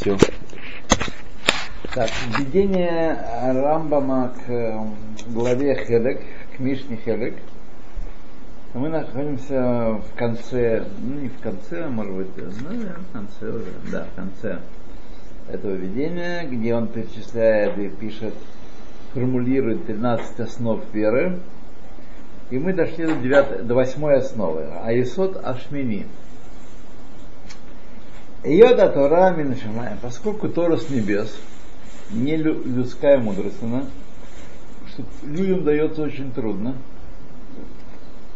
Все. Так, введение Рамбама к э, главе Хелек, к Мишне Хелек. Мы находимся в конце, ну не в конце, а может быть, ну, в конце уже, да, в конце этого введения, где он перечисляет и пишет, формулирует 13 основ веры. И мы дошли до, 9, до 8 основы, Аисот Ашмини. Йода Тора Минашамая, поскольку Тора с небес, не людская мудрость, она, что людям дается очень трудно.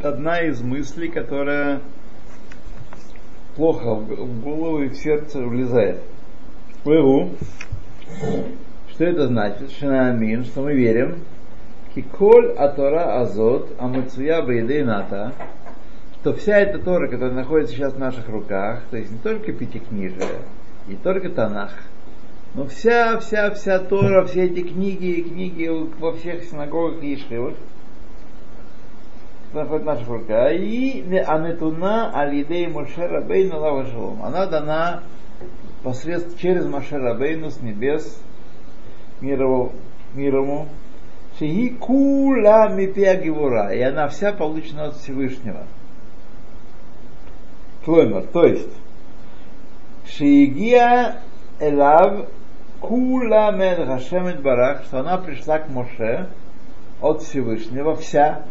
Одна из мыслей, которая плохо в голову и в сердце влезает. Вегу. Что это значит? Шинамин, что мы верим. Киколь атора азот амуцуя бейдейната то вся эта Тора, которая находится сейчас в наших руках, то есть не только Пятикнижие, не только Танах, но вся, вся, вся Тора, все эти книги, книги во всех синагогах и ишивах, находится в наших руках, и Анетуна Алидей Моше Рабейну Лавашалом. Она дана посредством через Моше Рабейну с небес мирову, мирому, Шиги кула мипия гевура, и она вся получена от Всевышнего. Клоймер, то есть, Шиигия Элав Кула Мен Хашемет Барах, что она пришла к Моше от Всевышнего, вся,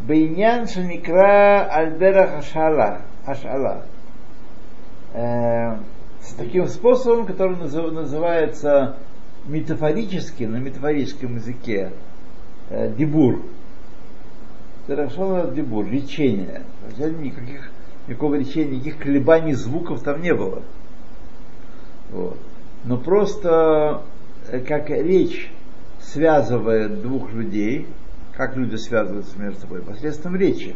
Бейнян Шаникра Альдера Хашала, Хашала, с таким способом, который называется метафорически, на метафорическом языке, э, дебур. Дерашала дебур, лечение. Никаких никакого речения, никаких колебаний звуков там не было. Вот. Но просто э, как речь связывает двух людей, как люди связываются между собой, посредством речи.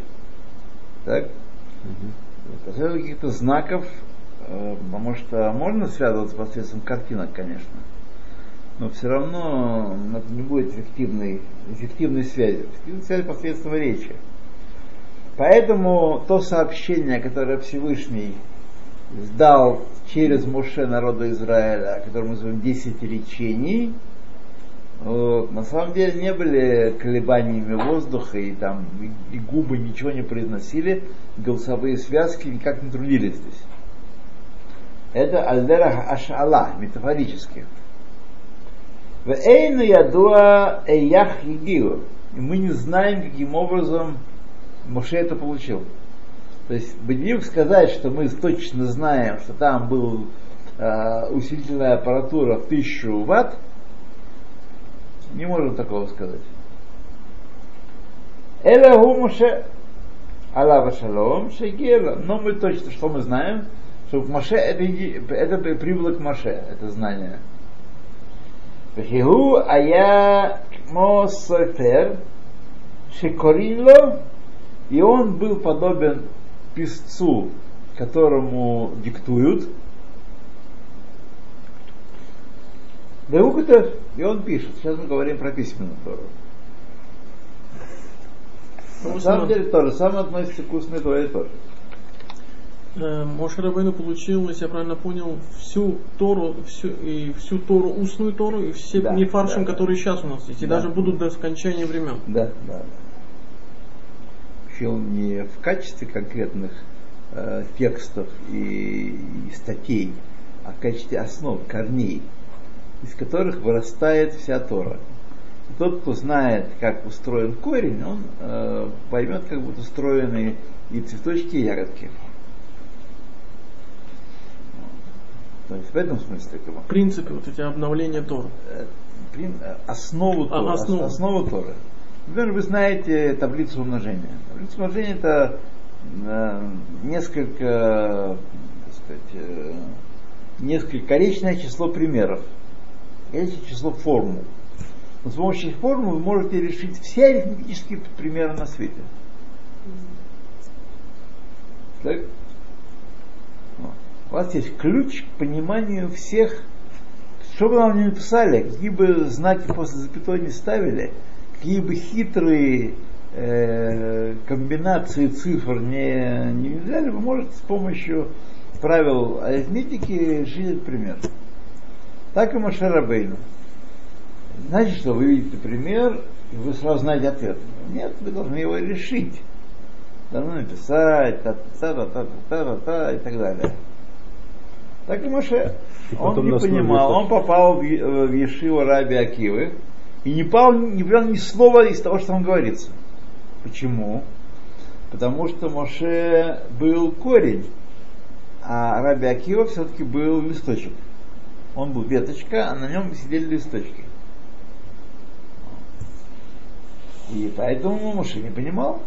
Так? Угу. Посредством каких-то знаков, э, потому что можно связываться посредством картинок, конечно, но все равно это не будет эффективной, эффективной связи. Эффективной связи посредством речи. Поэтому то сообщение, которое Всевышний сдал через Муше народа Израиля, которое мы называем 10 речений, вот, на самом деле не были колебаниями воздуха, и там и губы ничего не произносили, голосовые связки никак не трудились здесь. Это альдера ашала, метафорически. В эйну ядуа эях егиу. Мы не знаем, каким образом Моше это получил. То есть Бедиюк сказать, что мы точно знаем, что там был э, усилительная аппаратура в тысячу ватт, не можем такого сказать. Эля Моше Аллаха Шалом Шегела. Но мы точно, что мы знаем, что в Моше это, это прибыло к Моше, это знание. Вехигу ая мо софер шекоринло и он был подобен писцу, которому диктуют. Деукатов, и он пишет. Сейчас мы говорим про письменную Тору. На самом деле тоже самое относится к устной Торе тоже. Э, Моше Рабейну получил, если я правильно понял, всю Тору, всю, и всю Тору, устную Тору, и все да, нефаршим, да, которые сейчас у нас есть, и да. даже будут до скончания времен. Да, да учил не в качестве конкретных э, текстов и, и статей, а в качестве основ, корней, из которых вырастает вся Тора. И тот, кто знает, как устроен корень, он э, поймет, как будут устроены и цветочки, и ягодки. То есть в этом смысле. Принципы вот эти обновления Тора. Э, основу Торы. А, основу. основу Торы. Например, вы знаете таблицу умножения. Таблица умножения это э, несколько, так сказать, э, несколько конечное число примеров. Есть число формул. Но с помощью этих формул вы можете решить все арифметические примеры на свете. Так? У вас есть ключ к пониманию всех, что бы вам ни написали, какие бы знаки после запятой не ставили – какие бы хитрые э, комбинации цифр не, не взяли, вы можете с помощью правил арифметики решить этот пример. Так и Машарабейну. Значит, что вы видите пример, и вы сразу знаете ответ. Нет, вы должны его решить. Должны написать, та та та та та та та и так далее. Так и Маше. Он не понимал, он попал в, в Ешиву Раби Акивы и не понял, не понял ни слова из того, что там говорится. Почему? Потому что Моше был корень, а Раби Акива все-таки был листочек. Он был веточка, а на нем сидели листочки. И поэтому Моше не понимал,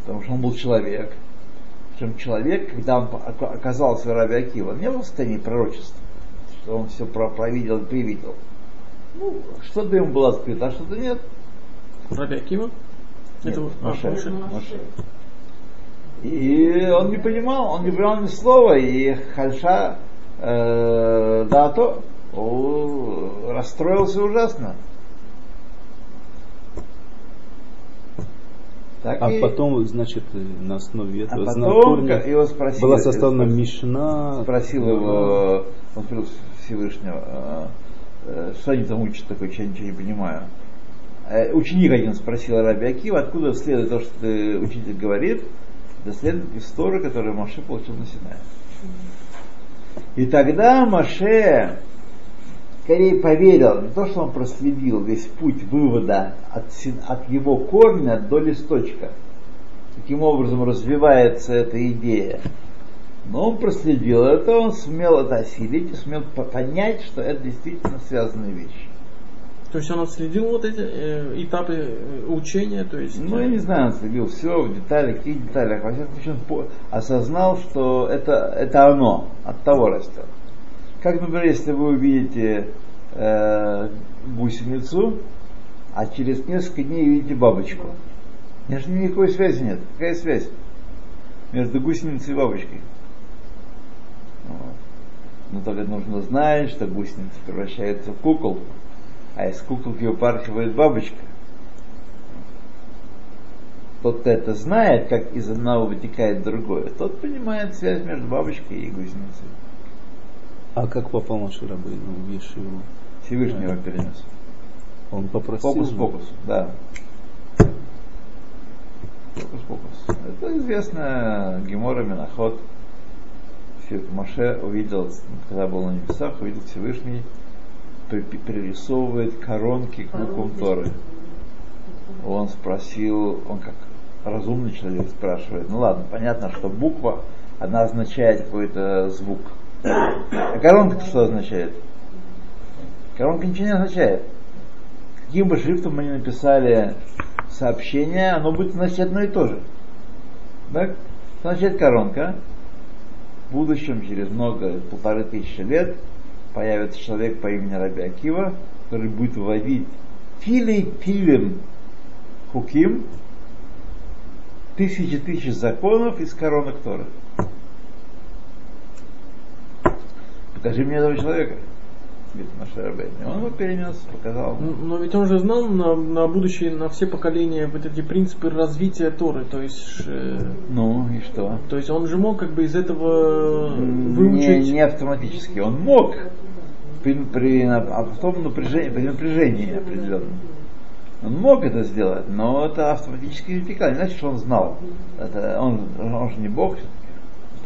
потому что он был человек. Причем человек, когда он оказался в Раби Акива, он не был в состоянии пророчества, что он все провидел и привидел. Ну, что-то ему было открыто, а что-то нет. Раби Акива? Нет, Это. Моше. Моше. И он не понимал, он не понимал ни слова, и Хальша э, Дато о, расстроился ужасно. Так а и... потом, значит, на основе этого а потом его спросили, была составлена Мишна. Спросил его, он спросил Всевышнего, э, что они там учат такое, я ничего не понимаю. Э, ученик один спросил Раби Акива, откуда следует то, что ты, учитель говорит, да следует из Торы, которую Маше получил на Синае. И тогда Маше скорее поверил, не то, что он проследил весь путь вывода от, от его корня до листочка, каким образом развивается эта идея. Но он проследил это, он сумел это осилить и сумел понять, что это действительно связанные вещи. То есть он отследил вот эти э, этапы э, учения, то есть. Ну я не знаю, он следил все в деталях, каких деталях. Во всяком случае, он осознал, что это, это оно, от того растет. Как, например, если вы увидите э, гусеницу, а через несколько дней видите бабочку. Между никакой связи нет. Какая связь между гусеницей и бабочкой? Но только нужно знать, что гусеница превращается в куколку а из куколки упархивает бабочка. Тот, кто это знает, как из одного вытекает другое, тот понимает связь между бабочкой и гусеницей. А как попал на Ширабейну в Ешиву? Всевышний его перенес. Он попросил? Фокус-фокус, да. Фокус-фокус. Это известно Гемора Миноход. Моше увидел, когда был на небесах, увидел Всевышний пририсовывает коронки к буквам Торы. Он спросил, он как разумный человек спрашивает, ну ладно, понятно, что буква, она означает какой-то звук. А коронка что означает? Коронка ничего не означает. Каким бы шрифтом мы ни написали сообщение, оно будет значить одно и то же. Так? Что означает коронка? В будущем, через много, полторы тысячи лет, появится человек по имени Раби Акива, который будет вводить тили тилем хуким, тысячи тысяч законов из коронок Торы. Покажи мне этого человека. Он его перенес, показал. Но ведь он же знал на, на будущее, на все поколения вот эти принципы развития Торы, то есть... Э, ну и что? То есть он же мог как бы из этого выучить... Не, не автоматически, он мог при, при том напряжении, при напряжении определенном. Он мог это сделать, но это автоматически не вертикально. Значит, что он знал. Это, он, он же не Бог.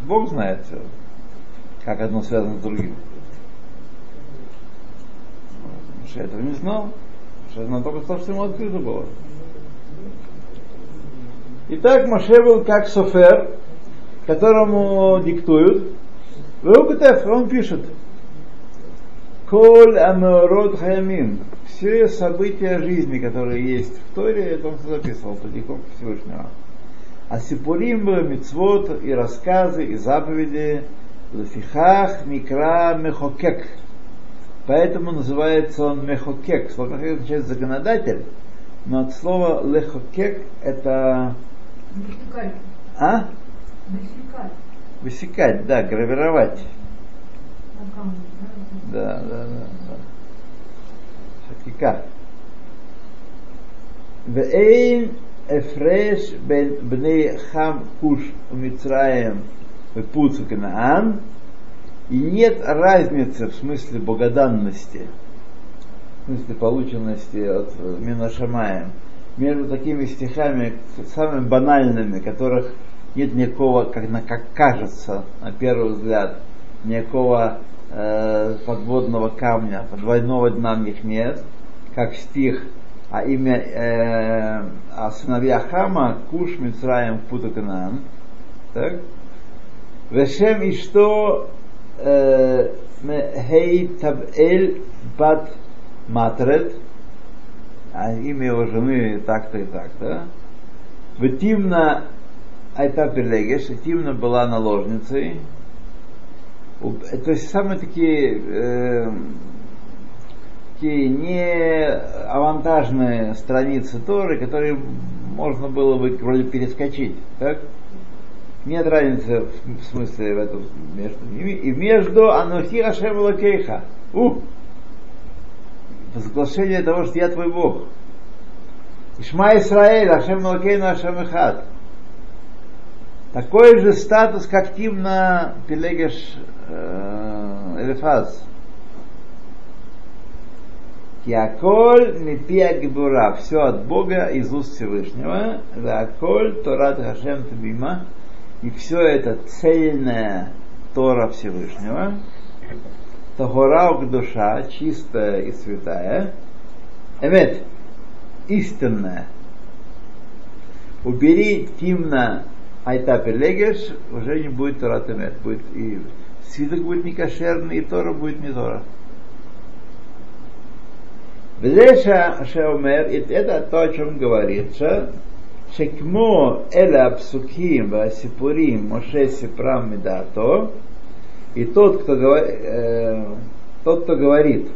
Бог знает все, как одно связано с другим. Что этого не знал. Что знал только ему открыто было. Итак, Маше был как софер, которому диктуют. Он пишет. Коль амеород хаямин. Все события жизни, которые есть в Торе, это он записывал по диком Всевышнего. А сипурим, мицвод и рассказы, и заповеди, лефихах микра мехокек. Поэтому называется он мехокек. Слово мехокек означает законодатель, но от слова лехокек это... Высекать. А? Высекать. Высекать, да, гравировать. Да, да, да. да. Хакика. ואין Эфреш бен бней хам куш Мицраем пуцу Канаан, и нет разницы в смысле богоданности, в смысле полученности от Минашамая, между такими стихами, самыми банальными, которых нет никакого, как, как кажется, на первый взгляд, никакого э, подводного камня, подводного дна в них нет, как стих, а имя э, а сыновья Хама Куш Мицраем Путаканан. Так? Вешем и что э, Хей Табэль Бат Матрет, а имя его жены так-то и так-то. Ветимна Айта Перлегеш, Тимна была наложницей. То есть самые такие, э, такие не авантажные страницы Торы, которые можно было бы вроде перескочить. Так? Нет разницы в смысле в этом между ними. И между Анухи Ашем Лакейха. У! Возглашение того, что я твой Бог. Ишма Исраэль, Ашем Лакейну Ашем Ихад. Такой же статус, как Тимна Пелегеш э, Элифаз. Киаколь Мипия Гибура. Все от Бога из уст Всевышнего. Ваколь Торат Хашем Табима. И все это цельная Тора Всевышнего. Тагора душа, чистая и святая. Эмет, истинная. Убери Тимна Айта Пелегеш, уже не будет Тора Темет. Будет и свиток будет не кошерный, и Тора будет не Тора. Велеша Шеомер, это то, о чем говорится, Шекмо Эля Псуким Васипурим Моше Сипрам Медато, и тот, кто, говорит,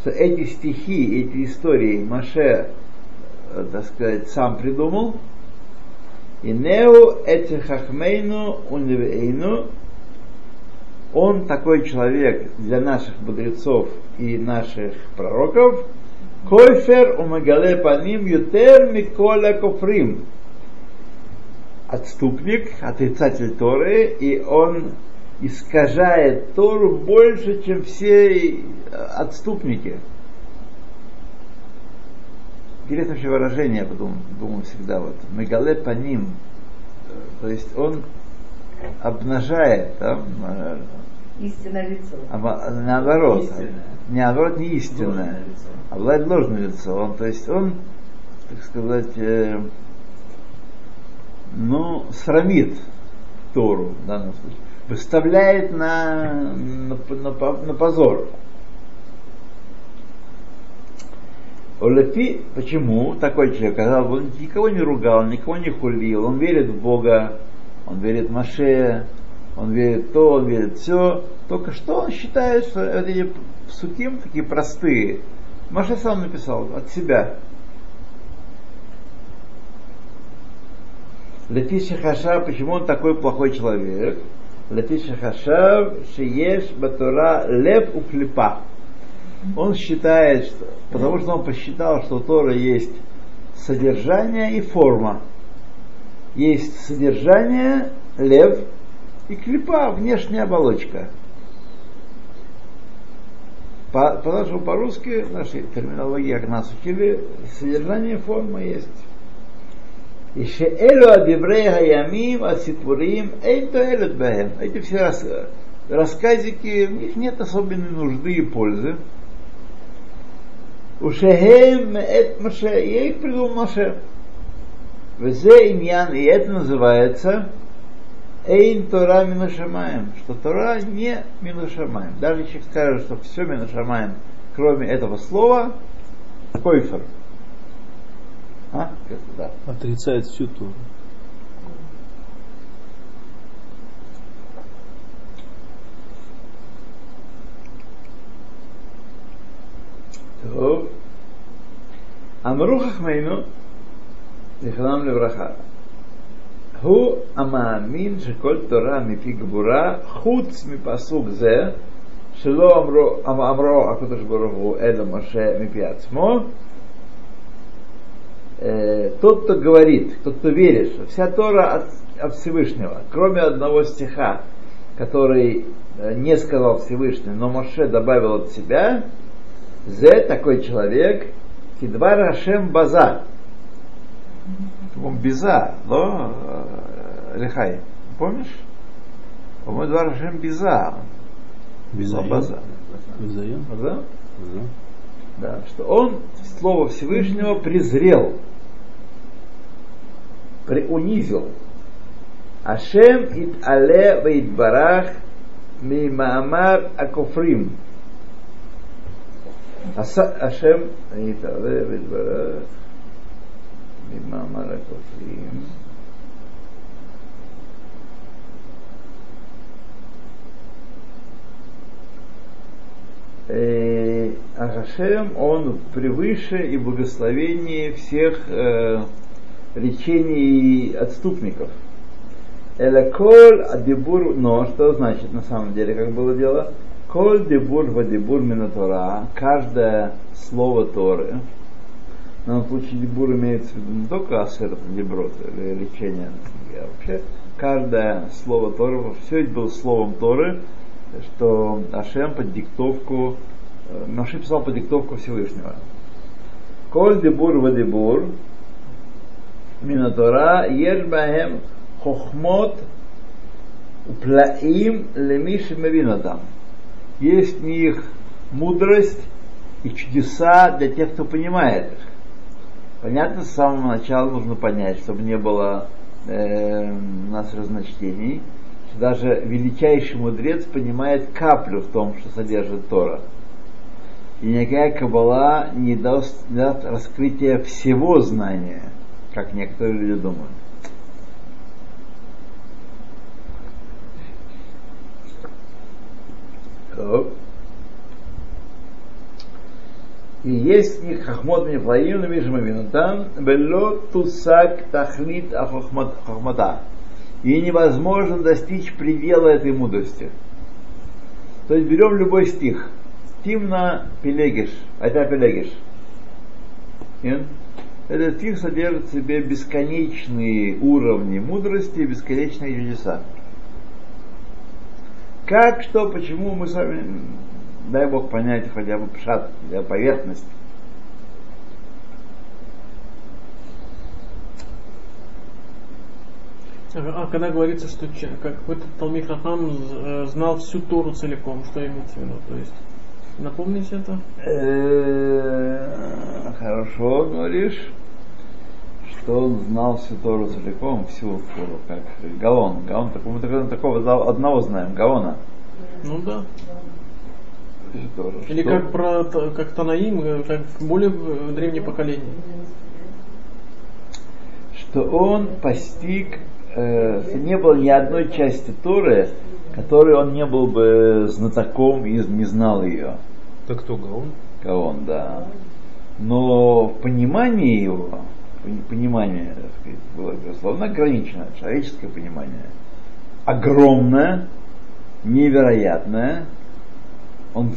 что эти стихи, эти истории Моше, так сказать, сам придумал, и неу эцехахмейну унивейну, он такой человек для наших мудрецов и наших пророков, койфер умагале паним ютер миколя кофрим, отступник, отрицатель Торы, и он искажает Тору больше, чем все отступники. Интересное вообще выражение, я подумал, думаю всегда, вот, мегале по ним, то есть он обнажает, там, Истинное лицо. а, наоборот, Истинное. не наоборот, не истинное, обладает ложное лицо, он, то есть он, так сказать, э, ну, срамит Тору в данном случае, выставляет на, на, на, на позор. Олефи, почему такой человек, когда он никого не ругал, никого не хулил, он верит в Бога, он верит в Маше, он верит то, он верит все, только что он считает, что вот эти суким такие простые. Маше сам написал от себя. Лефи Шахашав, почему он такой плохой человек? Лефи Шахашав, Шиеш Батура Лев у. Он считает, что, потому что он посчитал, что Тора есть содержание и форма. Есть содержание, лев и клипа, внешняя оболочка. По, по нашему по-русски, в нашей терминологии, как нас учили, содержание и форма есть. И шеэлю адиврей хаямим асипурим эйто элют бэхэм. Эти все рас, рассказики, в них нет особенной нужды и пользы. Ушехем эт Маше, я их придумал Маше. Везе иньян, и это называется Эйн Тора Минушамаем, что Тора не Минушамаем. Даже если скажут, что все Минушамаем, кроме этого слова, койфер. А? Да. Отрицает всю Тору. Амруха Хмейну, Лихалам Левраха. הוא המאמין שכל תורה מפי גבורה, חוץ מפסוק זה, שלא אמרו, אמרו הקדוש ברוך הוא אלא משה מפי עצמו, э, тот, кто говорит, тот, кто верит, что вся Тора от, от Всевышнего, кроме одного стиха, который э, не сказал Всевышний, но Моше добавил от себя, Зе такой человек, Кидвар Рашем База. он Биза, но Лихай, помнишь? По-моему, Двар Рашем Биза. Безаем. База. База? Ага. Да, что он Слово Всевышнего презрел, при, унизил. Ашем ит але вейт барах ми маамар акофрим. Ашем ит але вейт барах ми маамар акофрим. Э, а Хашем, он превыше и благословение всех э, речений отступников. Элаколь адибур, но что значит на самом деле, как было дело? Коль дебур вадибур минатора, каждое слово Торы, в данном случае дебур имеется в виду не только асер деброд, или речение, а вообще каждое слово Торы, все это было словом Торы, что Ашем под диктовку, э, Маши писал под диктовку Всевышнего. Коль дебур вадибур, минатора, ешбахем хохмот плаим лемиши мавинатам. Есть в них мудрость и чудеса для тех, кто понимает их. Понятно, с самого начала нужно понять, чтобы не было э, у нас разночтений, что даже величайший мудрец понимает каплю в том, что содержит Тора. И никакая кабала не даст, не даст раскрытия всего знания, как некоторые люди думают. Так. И есть в них хахмот мифлаим намишем винутан, вело тусак тахлит ахохмата. И невозможно достичь предела этой мудрости. То есть берем любой стих. Тимна пелегиш, это пелегиш. Этот стих содержит в себе бесконечные уровни мудрости и бесконечные чудеса. Как, что, почему мы с вами, дай Бог понять хотя бы пшат, хотя бы поверхность. А когда говорится, что какой-то Талмит Хахам э, знал всю Тору целиком, что имеется в виду? То есть, напомните это? Э, Хорошо говоришь, что он знал всю Тору целиком, всю Тору, как. Гаон, так мы такого, одного знаем, Гаона. Ну да. Тору. Или Что- как про как Танаим, э, как более э, древнее поколение. что он постиг, э, не было ни одной части Торы, которой он не был бы знатоком и не знал ее. Так кто Гаон? Гаон, да. Но в понимании его, пони- понимание, так сказать, было, безусловно, ограничено, человеческое понимание. Огромное, невероятное. Он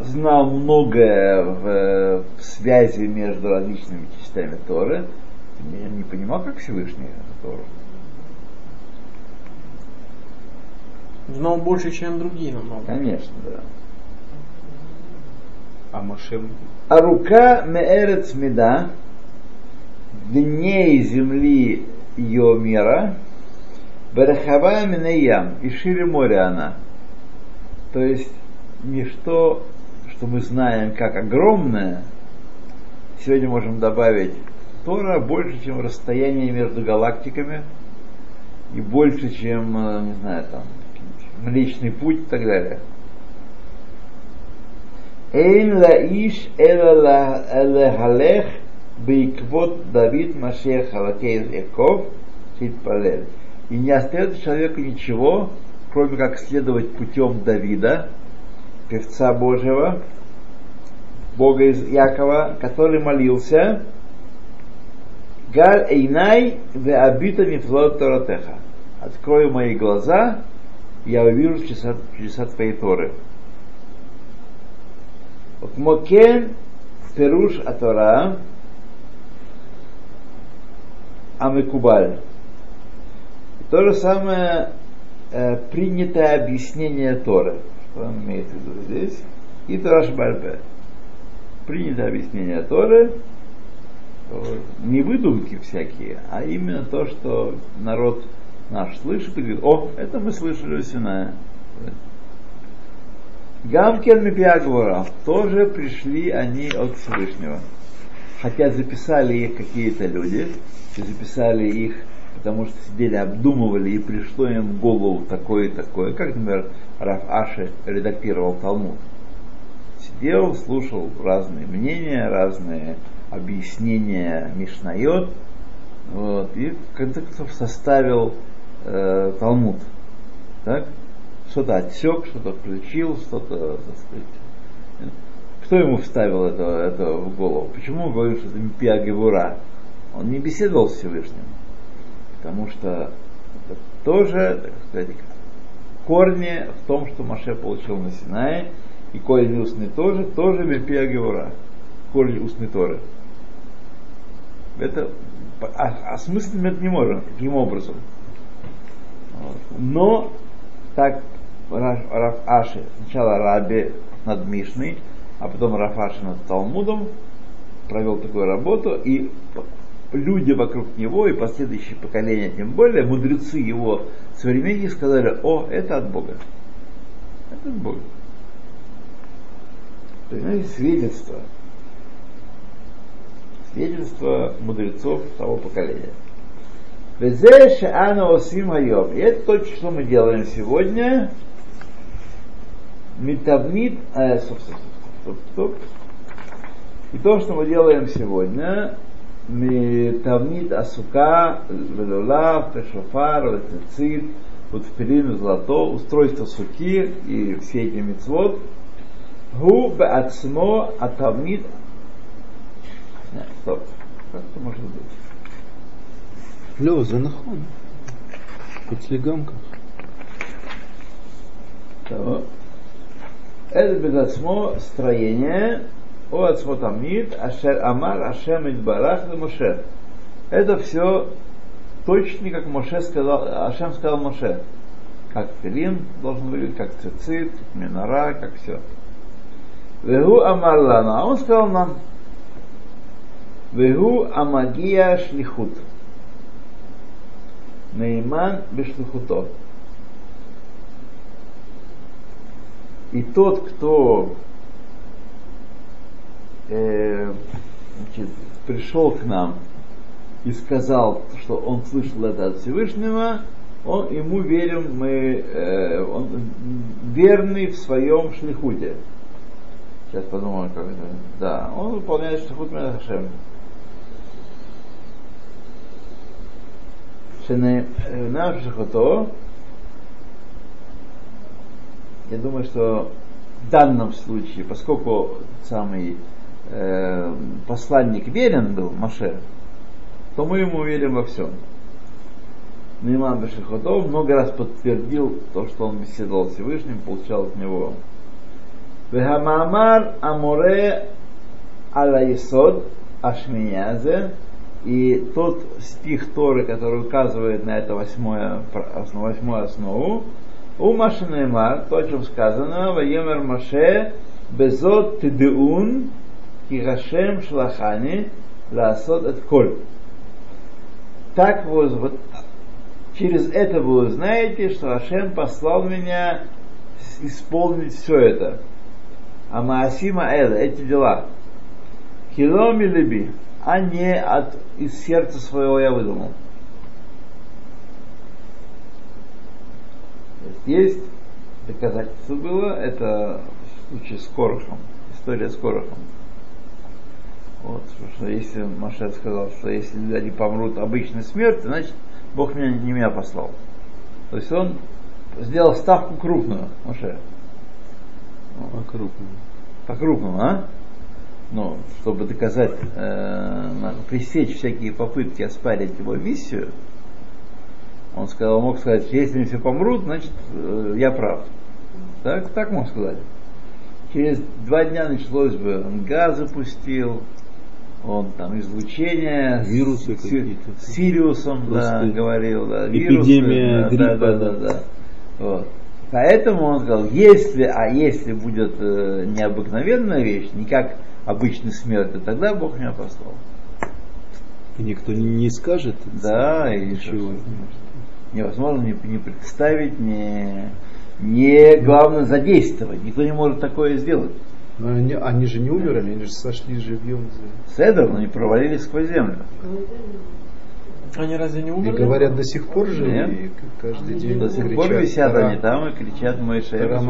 знал многое в, в связи между различными частями Торы. Я не понимал, как Всевышний Тору. Знал больше, чем другие намного. Конечно, да. А Машем А рука меэрец меда, дней земли ее мира, Берахава минаям, и шире моря она. То есть ничто, что мы знаем как огромное, сегодня можем добавить Тора больше, чем расстояние между галактиками и больше, чем, э, не знаю, там, Млечный Путь и так далее. Эйн ла иш элехалех бейквот Давид Машех Халакейн Эков Сидпалель. И не остается человеку ничего, кроме как следовать путем Давида, певца Божьего, Бога из Якова, который молился, Галь Эйнай Веабита Мифлот Торатеха. Открою мои глаза, я увижу чудеса, чудеса твоей Торы. Мокен Перуш Атора Амекубаль. То же самое э, принятое объяснение Торы – что он имеет в виду здесь, и Тораш Бальбе. Принятое объяснение Торы, не выдумки всякие, а именно то, что народ наш слышит и говорит, о, это мы слышали у Синая. Гамкен Мипиагвора тоже пришли они от Всевышнего. Хотя записали их какие-то люди, записали их, потому что сидели, обдумывали, и пришло им в голову такое и такое. Как, например, Раф Аши редактировал Талмуд. Сидел, слушал разные мнения, разные объяснения Мишнайот, вот, и в конце концов составил э, Талмуд. Так? Что-то отсек, что-то включил, что-то, так сказать. Кто ему вставил это, это в голову? Почему говорю, что это Гевура? Он не беседовал с Всевышним. Потому что это тоже, так сказать, корни в том, что Маше получил на Синае, и корень устный тоже, тоже Мпиа Гевура. Корень устный Торы. Это а, осмыслить это не можем, каким образом. Но так Раф Аши, сначала Раби над Мишной, а потом Раф Аши над Талмудом, провел такую работу, и люди вокруг него и последующие поколения, тем более мудрецы его современники сказали, о, это от Бога. Это от Бога. То есть, свидетельство. Свидетельство мудрецов того поколения. Везе Ана Осим Хайом. И это то, что мы делаем сегодня. Метавнит, э, стоп, стоп, стоп, И то, что мы делаем сегодня, Тавнит Асука, Велюлав, Пешофар, Летецит, вот в золото, устройство суки и все эти мецвод. Гу беацмо атавнит. Стоп. Как это может быть? Лё, за нахон. По телегамках. Это беацмо строение о Ацмотамид, Ашер Амар, Ашем Идбарах и Моше. Это все точно, как Моше сказал, Ашем сказал Моше. Как Филин должен выглядеть, как Цицит, как минора, как все. Вегу Амарлана, а он сказал нам, Вегу Амагия Шлихут. Нейман Бешлихуто. И тот, кто э, значит, пришел к нам и сказал, что он слышал это от Всевышнего, он ему верим, мы, э, он верный в своем шлихуте. Сейчас подумаем, как это. Да, он выполняет шлихут Мелахашем. Э, наш шлихуто, я думаю, что в данном случае, поскольку самый э, посланник верен был, Маше, то мы ему верим во всем. Нейман Бешихотов много раз подтвердил то, что он беседовал с Всевышним, получал от него. Вехамамар Амуре Алаисод Ашмиязе и тот стих Торы, который указывает на это восьмое, восьмую основу, у Машинаймар, то, о чем сказано, Ваемер Маше, Безот Тедеун, Кирашем Шлахани, Ласот от Коль. Так вы, вот, через это вы узнаете, что Ашем послал меня исполнить все это. А Маасима Эла, эти дела. Киломи Леби, а не от, из сердца своего я выдумал. Есть доказательство было, это случай с Корохом, история с Корохом. Вот, что если Машет сказал, что если люди помрут обычной смертью, значит Бог меня, не меня послал. То есть он сделал ставку крупную, Маше. По крупному. По крупному, а? ну, чтобы доказать, э, пресечь всякие попытки оспарить его миссию, он сказал, мог сказать, если они все помрут, значит, э, я прав. Так, так мог сказать. Через два дня началось бы, он газ запустил, он там излучение, Вирусы с, какие-то. с Сириусом, да, говорил, да, эпидемия вирусы, гриппа, да, да, да. да, да. Вот. Поэтому он сказал, если, а если будет э, необыкновенная вещь, не как обычный смерть, то тогда Бог меня послал. И никто не, не скажет. Да, и Ничего. невозможно не, не представить, не, не главное задействовать. Никто не может такое сделать. Но они, они же не умерли, они же сошли живьем. Седр, но не провалились сквозь землю. Они разве не И умерли? говорят, до сих пор же, Нет. и каждый день До сих пор висят «Тара- они там и кричат Маше». До Тара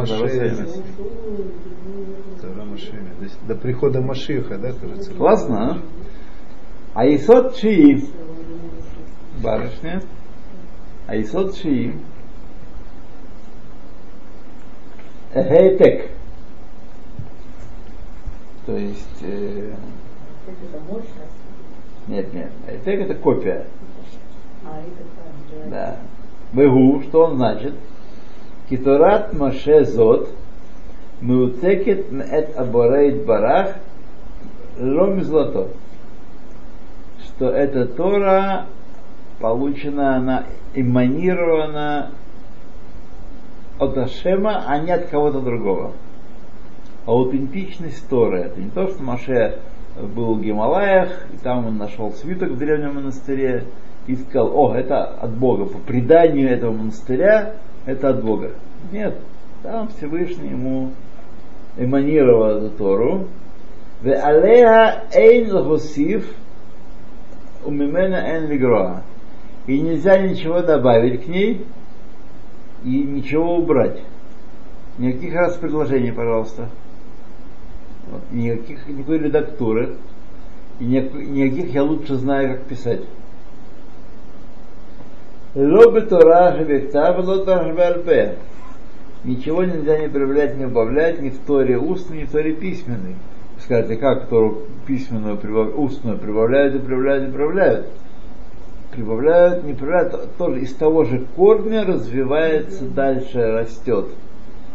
Машеме». До, до прихода Машиха, да, кажется? Классно, а? Аисот Шии, барышня, Аисот Шии, Эхейтек, то есть, э, нет, нет, Эхейтек это копия, А да. Бегу, что он значит? Киторат Маше Зот, Меуцекет Мет Аборейт Барах, Лом злато. Что эта Тора получена, она эманирована от Ашема, а не от кого-то другого. Аутентичность Торы. Это не то, что Маше был в Гималаях, и там он нашел свиток в древнем монастыре и сказал, о, это от Бога. По преданию этого монастыря это от Бога. Нет, там Всевышний ему эманировал эту Тору. И нельзя ничего добавить к ней и ничего убрать. Никаких раз предложений, пожалуйста. Никаких, никакой редактуры. И никаких я лучше знаю, как писать. Лобы Тора Шебехта, Тора Шебеальпе. Ничего нельзя не прибавлять, не убавлять ни в Торе устной, ни в Торе письменной. Скажете, как Тору письменную, прибав- устную прибавляют и прибавляют и прибавляют? Прибавляют, не прибавляют, тоже из того же корня развивается, дальше растет.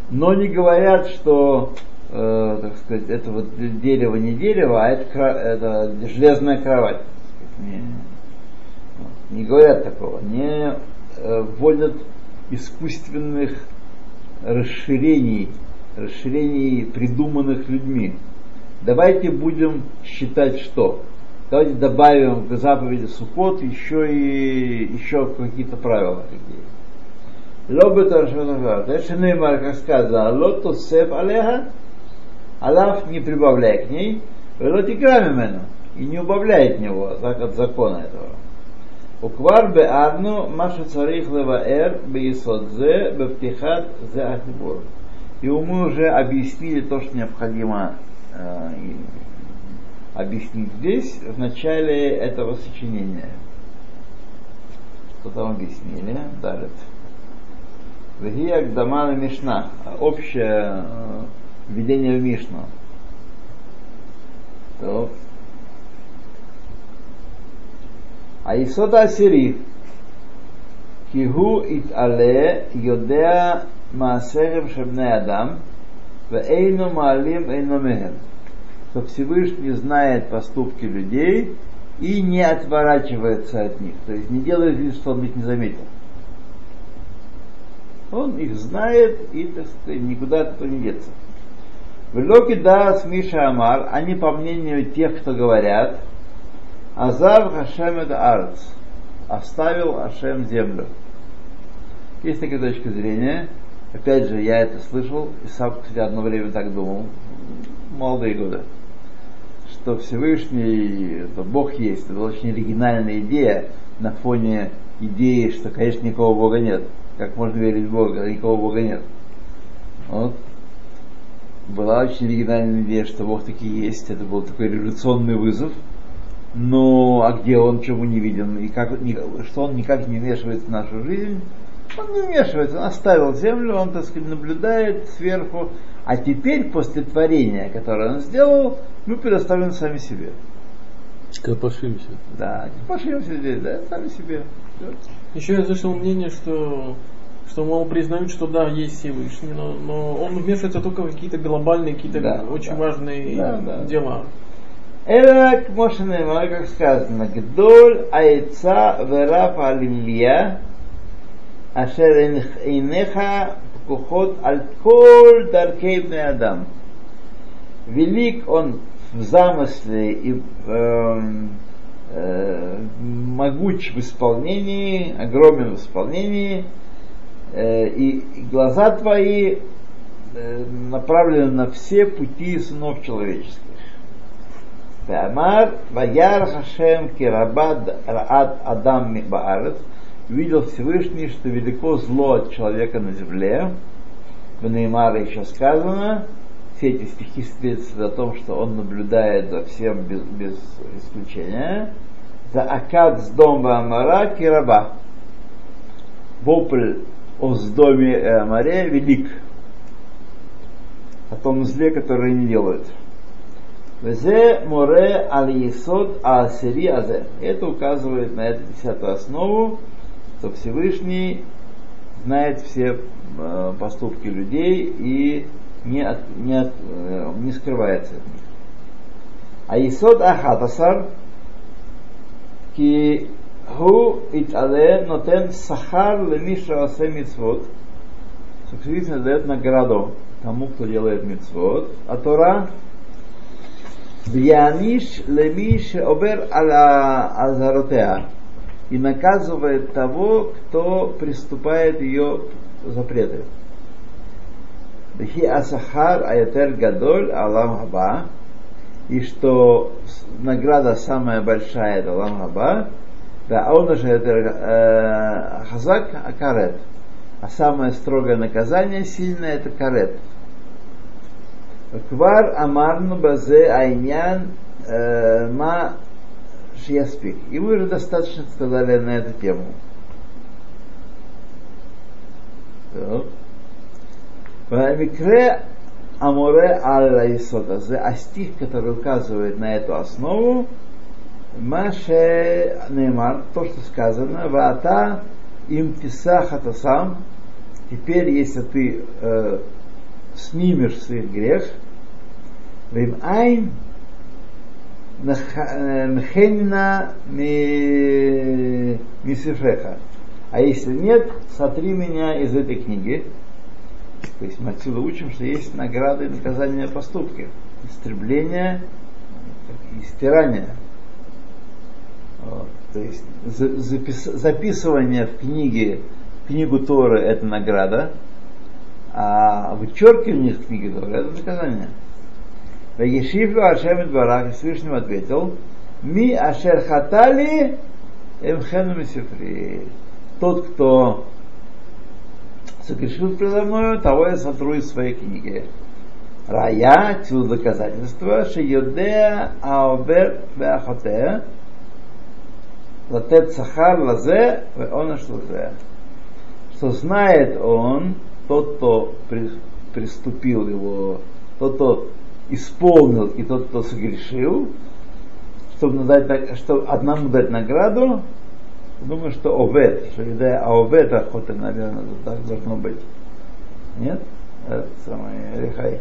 Но не говорят, что, э, так сказать, это вот дерево не дерево, а это, это железная кровать. Не, не говорят такого, не э, вводят искусственных расширений, расширений, придуманных людьми. Давайте будем считать что? Давайте добавим к заповеди Сухот еще и еще какие-то правила какие. Лобы Таршанагар. Неймар, как сказано, лоту сеф алеха, Аллах не прибавляй к ней, велоти грамимену, и не убавляй от него, от закона этого. Уквар бе арну маша царих леваэр бе исодзе бе птихат зе ахибур. И мы уже объяснили то, что необходимо э, объяснить здесь, в начале этого сочинения. Что там объяснили? Далее. Вегия Гдамана Мишна. Общее э, введение в Мишну. То. А Исота Асири. ИТ АЛЕ, Йодеа Маасерем Шебне Адам. Вейну Маалим Эйну Мехем. Что Всевышний знает поступки людей и не отворачивается от них. То есть не делает вид, что он их не заметил. Он их знает и, так сказать, никуда от этого не деться. В Локи Дас Миша Амар, они по мнению тех, кто говорят, Азав Хашем это Арц, оставил Ашем землю. Есть такая точка зрения. Опять же, я это слышал, и сам, кстати, одно время так думал, молодые годы, что Всевышний, это Бог есть. Это была очень оригинальная идея на фоне идеи, что, конечно, никакого Бога нет. Как можно верить в Бога, когда никакого Бога нет? Вот. Была очень оригинальная идея, что Бог таки есть. Это был такой революционный вызов. Но а где он, чему не виден, и как, что он никак не вмешивается в нашу жизнь, он не вмешивается, он оставил землю, он, так сказать, наблюдает сверху, а теперь, после творения, которое он сделал, мы предоставим сами себе. Копошимся. Да, пошли здесь, да, сами себе. Еще я слышал мнение, что что, мол, признают, что да, есть Всевышний, но, но он вмешивается только в какие-то глобальные, какие-то Да, очень да. важные Да, да. дела. Эра к Мошенема, как сказано, Гдоль Айца Вераф Алилья Ашер Инеха Кухот Аль Коль Даркей Адам. Велик он в замысле и э, э, могуч в исполнении, огромен в исполнении, и, и глаза твои э, направлены на все пути сынов человеческих. Амар Ваяр Хашем Кирабад Раат Адам Баарет увидел Всевышний, что велико зло от человека на земле. В Неймаре еще сказано, все эти стихи свидетельствуют о том, что он наблюдает за всем без, без исключения. За Акад с дома Амара Кираба. Вопль о сдоме Амаре велик. О том зле, которое они делают. Везе море аль есод асери азе. Это указывает на эту десятую основу, что Всевышний знает все э, поступки людей и не, от, не, от, э, не скрывается от них. А Ахатасар ки ху итале нотен сахар лемиша асе мицвод. Всевышний дает награду тому, кто делает мицвод. А Тора Вьяниш лемиш обер аля азаротеа и наказывает того, кто приступает ее запреты. Бехи асахар аятер гадоль алам и что награда самая большая это алам да он же это хазак акарет, а самое строгое наказание сильное это карет. Квар амарну базе айнян ма шияспик. И мы уже достаточно сказали на эту тему. Микре Аморе Алла Исотазе, а стих, который указывает на эту основу, Маше Неймар, то, что сказано, Ваата им тисахата сам, теперь, если ты э, снимешь свой грех, Вим Айн Нхенна Мисифеха. А если нет, сотри меня из этой книги. То есть мы отсюда учим, что есть награды и наказания поступки. Истребление и стирание. То есть запис, записывание в книге, книгу Торы это награда, а вычеркивание из книги Торы это наказание. Вегешифу Ашем Барак Всевышнему ответил, Ми Ашер Хатали Эмхену Мисифри. Тот, кто согрешил предо мною, того я сотру из своей книги. Рая, отсюда доказательство, Шиюдея Аобер Беахотея, Латет Сахар Лазе, он лазе. Что знает он, тот, кто приступил его, тот, кто исполнил и тот, кто согрешил, чтобы дать, что одному дать награду, думаю, что овет, что идея а овет охота, наверное, так должно быть. Нет? Это самое Рехай.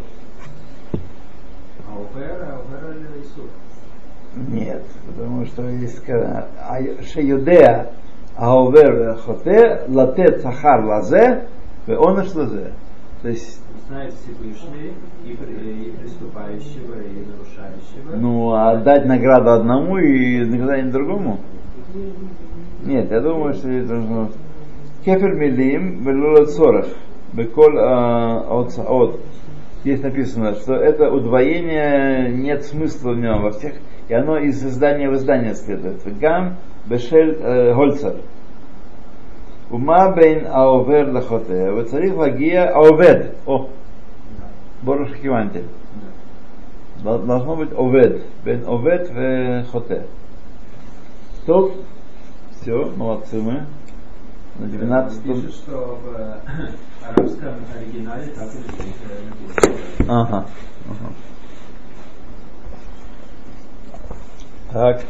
А а овер или Исур? Нет, потому что есть сказано, шеюдея аовер хоте латет сахар лазе, веонаш лазе. То есть знает Всевышний и, и приступающего, и нарушающего. Ну, а дать награду одному и наказание другому? Нет, я думаю, что это должно... Кефер милим велула цорах. Беколь от Здесь написано, что это удвоение, нет смысла в нем во всех, и оно из издания в издание следует. Гам бешель э, гольцер. Ума бейн аовер лахоте. Вецарих лагия аовед. О, Боруш Хиванти. Должно быть овед. Бен овед в хоте. Топ. Все, молодцы мы. На э, 12 Пишет, что в э, арабском оригинале так и написано. Ага. ага. Так.